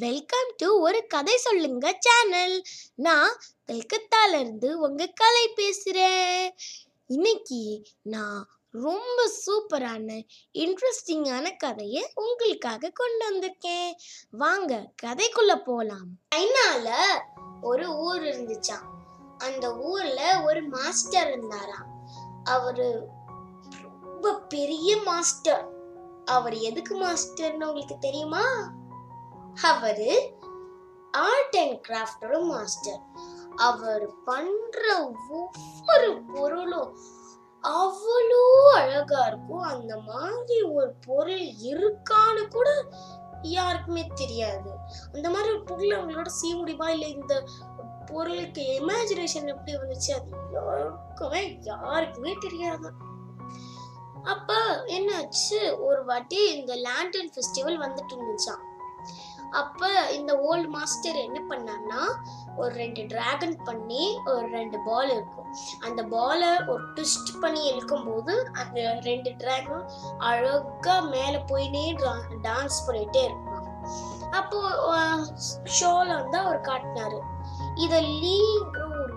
Welcome to ஒரு கதை சொல்லுங்க சேனல் நான் கல்கத்தால இருந்து உங்க கலை பேசுறேன். இன்னைக்கு நான் ரொம்ப சூப்பரான இன்ட்ரெஸ்டிங்கான கதையை உங்களுக்காக கொண்டு வந்திருக்கேன். வாங்க கதைக்குள்ள போலாம். சைனால ஒரு ஊர் இருந்துச்சான் அந்த ஊர்ல ஒரு மாஸ்டர் இருந்தாராம். அவரு ரொம்ப பெரிய மாஸ்டர் அவர் எதுக்கு மாஸ்டர்னு உங்களுக்கு தெரியுமா? அவர் ஆர்ட் அண்ட் கிராஃப்டோட மாஸ்டர் அவர் பண்ற ஒவ்வொரு பொருளும் அவ்வளோ அழகா இருக்கும். அந்த மாதிரி ஒரு பொருள் இருக்கான்னு கூட யாருக்குமே தெரியாது. அந்த மாதிரி ஒரு பொருள் அவங்களோட செய்ய முடியுமா? இல்லை இந்த பொருளுக்கு இமேஜினேஷன் எப்படி வந்துச்சு? அது யாருக்குமே யாருக்குமே தெரியாது. அப்ப என்னாச்சு? ஒரு வாட்டி இந்த லேண்டன் ஃபெஸ்டிவல் வந்துட்டு இருந்துச்சான் அப்ப இந்த ஓல்டு மாஸ்டர் என்ன பண்ணார்னா ஒரு ரெண்டு டிராகன் பண்ணி ஒரு ரெண்டு பால் இருக்கும். அந்த பாலை ஒரு ட்விஸ்ட் பண்ணி இழுக்கும் போது அந்த ரெண்டு டிராகன் அழகா மேல போயினே டான்ஸ் பண்ணிட்டே இருக்கும் அப்போ ஷோல வந்து அவர் காட்டினாரு. இத லீங்கிற ஒரு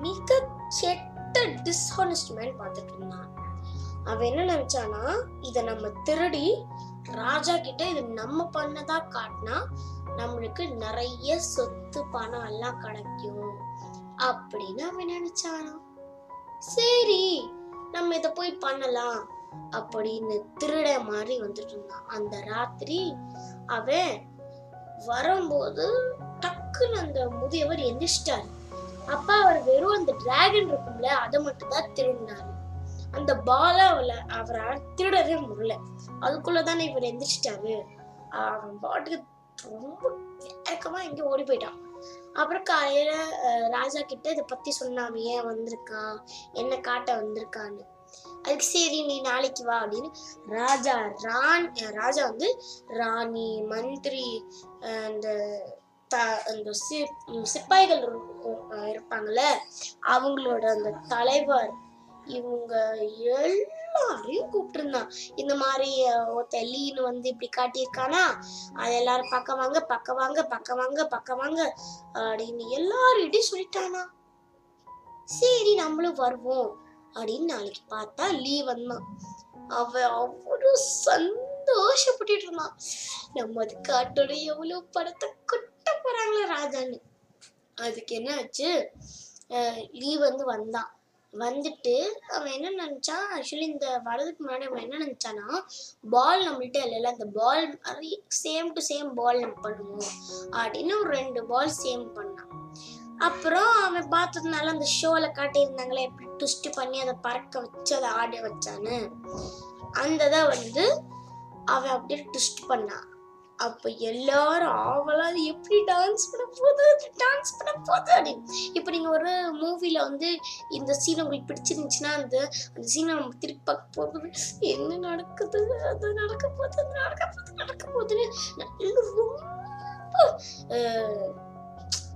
மிக கெட்ட டிஸ்ஹானஸ்ட் மேன் பார்த்துட்டு இருந்தான். அவன் என்ன நினைச்சானா இதை நம்ம திருடி ராஜா கிட்ட இது நம்ம பண்ணதா காட்டினா நம்மளுக்கு நிறைய சொத்து பணம் எல்லாம் கிடைக்கும் அப்படின்னு அவன் நினைச்சானா சரி நம்ம இத போய் பண்ணலாம் அப்படின்னு திருட மாதிரி வந்துட்டு இருந்தான். அந்த ராத்திரி அவன் வரும்போது டக்குன்னு அந்த முதியவர் எந்திரிச்சிட்டாரு. அப்பா அவர் வெறும் அந்த டிராகன் இருக்கும்ல அதை மட்டும் தான் திருடினாரு. அந்த பால அவளை அவரால் திருடவே முடியல அதுக்குள்ளதானே இவர் எந்திரிச்சிட்டாரு. அவன் பாட்டுக்கு ரொம்ப இறக்கமா இங்க ஓடி போயிட்டான். அப்புறம் காலையில ராஜா கிட்ட இதை பத்தி சொன்னாம ஏன் வந்திருக்கான் என்ன காட்ட வந்திருக்கான்னு. அதுக்கு சரி நீ நாளைக்கு வா அப்படின்னு ராஜா ராண் ராஜா வந்து ராணி மந்திரி அந்த த- அந்த சி- சிப்பாய்கள் இருப்பாங்கல்ல அவங்களோட அந்த தலைவர் இவங்க எல்லாரையும் கூப்பிட்டுருந்தான். இந்த மாதிரி அஹ், ஒருத்த வந்து இப்படி காட்டியிருக்கானா? அது எல்லாரும் பக்கம் வாங்க பக்கம் வாங்க பக்கம் வாங்க பக்கம் வாங்க அப்படின்னு எல்லார்கிட்டையும் சொல்லிட்டானா. சரி நம்மளும் வருவோம் அப்படின்னு நாளைக்கு பார்த்தா லீ வந்தான். அவ அவ்வளோ சந்தோஷப்பட்டு இருந்தான். நம்ம அது காட்டோட எவ்வளவு படத்தை கொட்ட போறாங்களே ராஜான்னு. அதுக்கு என்ன ஆச்சு? அஹ் லீ வந்து வந்தான். வந்துட்டு அவன் என்ன நினச்சா ஆக்சுவலி இந்த வரதுக்கு முன்னாடி அவன் என்ன நினச்சான்னா பால் நம்மள்ட்ட இல்லைல்ல அந்த ball same to same ball நம்ம பண்ணுவோம். அப்படின்னு ஒரு ரெண்டு பால் சேம் பண்ணான். அப்புறம் அவன் பார்த்ததுனால அந்த ஷோவில் காட்டியிருந்தாங்களே எப்படி ட்விஸ்ட் பண்ணி அதை பறக்க வச்சு அதை ஆட வச்சான்னு. அந்த இதை வந்து அவன் அப்படியே ட்விஸ்ட் பண்ணான். அப்போ எல்லாரும் ஆவலா அது எப்படி டான்ஸ் பண்ண போகுது? டான்ஸ் பண்ண போகுது அப்படின்னு இப்போ நீங்கள் ஒரு மூவியில் வந்து இந்த சீன் உங்களுக்கு பிடிச்சிருந்துச்சுன்னா அந்த அந்த சீனை நம்ம திருப்பி பார்க்க போகுது என்ன நடக்குது? அது நடக்க போகுது அது நடக்க போகுது நடக்க போகுதுன்னு நல்ல ரொம்ப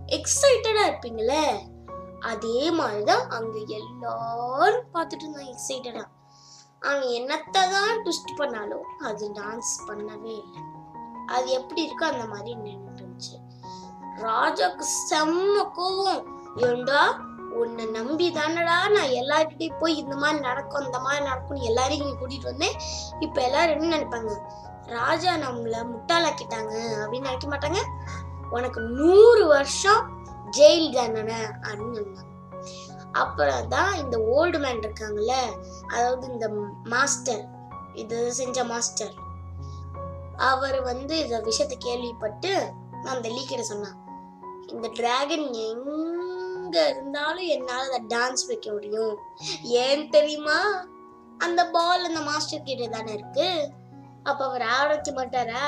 எக்ஸைட்டடாக இருப்பீங்களே அதே மாதிரிதான் அங்கே எல்லாரும் பார்த்துட்டு இருந்தாங்க எக்ஸைட்டடாக அவன் என்னத்தை தான் ட்விஸ்ட் பண்ணாலும் அது டான்ஸ் பண்ணவே இல்லை. அது எப்படி இருக்கோ அந்த மாதிரி நின்றுச்சு ராஜாக்கு செம்ம கோவம். ஏண்டா? உன்னை நம்பி தானடா நான் எல்லார்கிட்டையும் போய் இந்த மாதிரி நடக்கும் இந்த மாதிரி நடக்கும்னு எல்லாரையும் இங்கே கூட்டிகிட்டு வந்தேன். இப்போ எல்லாரும் என்ன நினைப்பாங்க? ராஜா நம்மளை முட்டாளாக்கிட்டாங்க அப்படின்னு நினைக்க மாட்டாங்க. உனக்கு நூறு வருஷம் ஜெயில் தண்டனை அப்படின்னு சொன்னாங்க அப்புறம் தான் இந்த ஓல்டு மேன் இருக்காங்கல்ல அதாவது இந்த மாஸ்டர் இது செஞ்ச மாஸ்டர் அவர் வந்து இந்த விஷயத்தை கேள்விப்பட்டு நான் அந்த லீக்கிட்ட சொன்னான் இந்த டிராகன் எங்க இருந்தாலும் என்னால் அதை டான்ஸ் வைக்க முடியும். ஏன் தெரியுமா? அந்த பால் அந்த மாஸ்டர் கிட்ட தானே இருக்கு. அப்ப அவர் ஆரோக்கிய மாட்டாரா?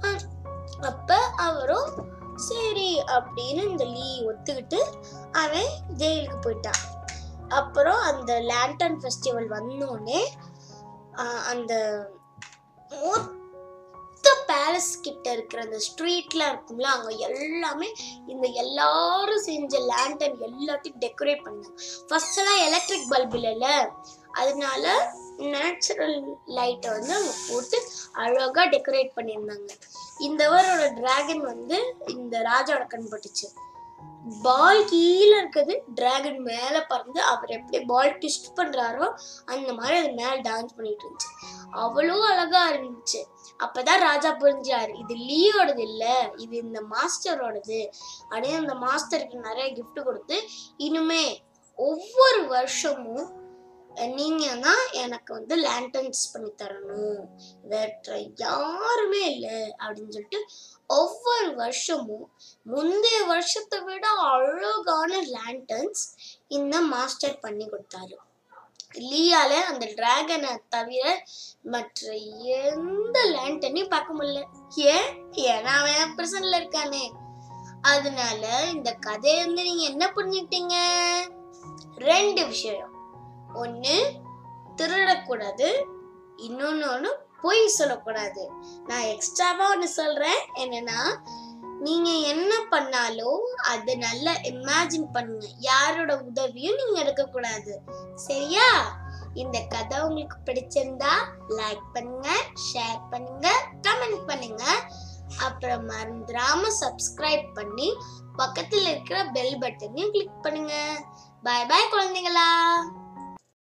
அஹ், அப்ப அவரும் சரி அப்படின்னு இந்த லீ ஒத்துக்கிட்டு அவன் ஜெயிலுக்கு போயிட்டான். அப்புறம் அந்த லேண்டன் ஃபெஸ்டிவல் வந்தோடனே அந்த மொத்த பேலஸ் கிட்ட இருக்கிற அந்த ஸ்ட்ரீட்லாம் இருக்கும்ல அங்கே எல்லாமே இந்த எல்லாரும் செஞ்ச லேண்டன் எல்லாத்தையும் டெக்கரேட் பண்ணாங்க. ஃபர்ஸ்ட் எலக்ட்ரிக் பல்ப் இல்லைல்ல அதனால நேச்சுரல் லைட்டை வந்து அவங்க போட்டு அழகா டெக்கரேட் பண்ணியிருந்தாங்க. இந்த வாரோட டிராகன் வந்து இந்த ராஜாவோட கண் பட்டுச்சு. பால் கீழே இருக்கிறது டிராகன் மேலே பறந்து அவர் எப்படி பால் ட்விஸ்ட் பண்ணுறாரோ அந்த மாதிரி அது மேலே டான்ஸ் பண்ணிட்டு இருந்துச்சு. அவ்வளோ அழகா இருந்துச்சு. அப்பதான் ராஜா புரிஞ்சார் இது லீயோடது இல்லை இது இந்த மாஸ்டரோடது. அப்படின்னு அந்த மாஸ்டருக்கு நிறைய கிஃப்ட் கொடுத்து இனிமே ஒவ்வொரு வருஷமும் நீங்கள் தான் எனக்கு வந்து லேண்டன்ஸ் பண்ணி தரணும். வேற யாருமே இல்லை அப்படின்னு சொல்லிட்டு ஒவ்வொரு வருஷமும் முந்தைய வருஷத்தை விட அழகான லேண்டன்ஸ் இந்த மாஸ்டர் பண்ணி கொடுத்தாரு. லீயால அந்த டிராகனை தவிர மற்ற எந்த லேண்டனையும் பார்க்க முடியல. ஏன்? ஏன்னா அவன் பிரசன்ல இருக்கானே. அதனால இந்த கதையை வந்து நீங்க என்ன புரிஞ்சுக்கிட்டீங்க? ரெண்டு விஷயம். ஒன்று திருடக்கூடாது இன்னொன்று ஒன்று பொய் சொல்லக்கூடாது. நான் எக்ஸ்ட்ராவா ஒன்று சொல்றேன். என்னன்னா நீங்க என்ன பண்ணாலும் அது நல்லா இமேஜின் பண்ணுங்க. யாரோட உதவியும் நீங்க எடுக்கக்கூடாது. சரியா? இந்த கதை உங்களுக்கு பிடிச்சிருந்தா லைக் பண்ணுங்க ஷேர் பண்ணுங்க கமெண்ட் பண்ணுங்க. அப்புறம் மறந்துடாம சப்ஸ்கிரைப் பண்ணி பக்கத்தில் இருக்கிற பெல் பட்டனையும் கிளிக் பண்ணுங்க. பாய் பாய் குழந்தைங்களா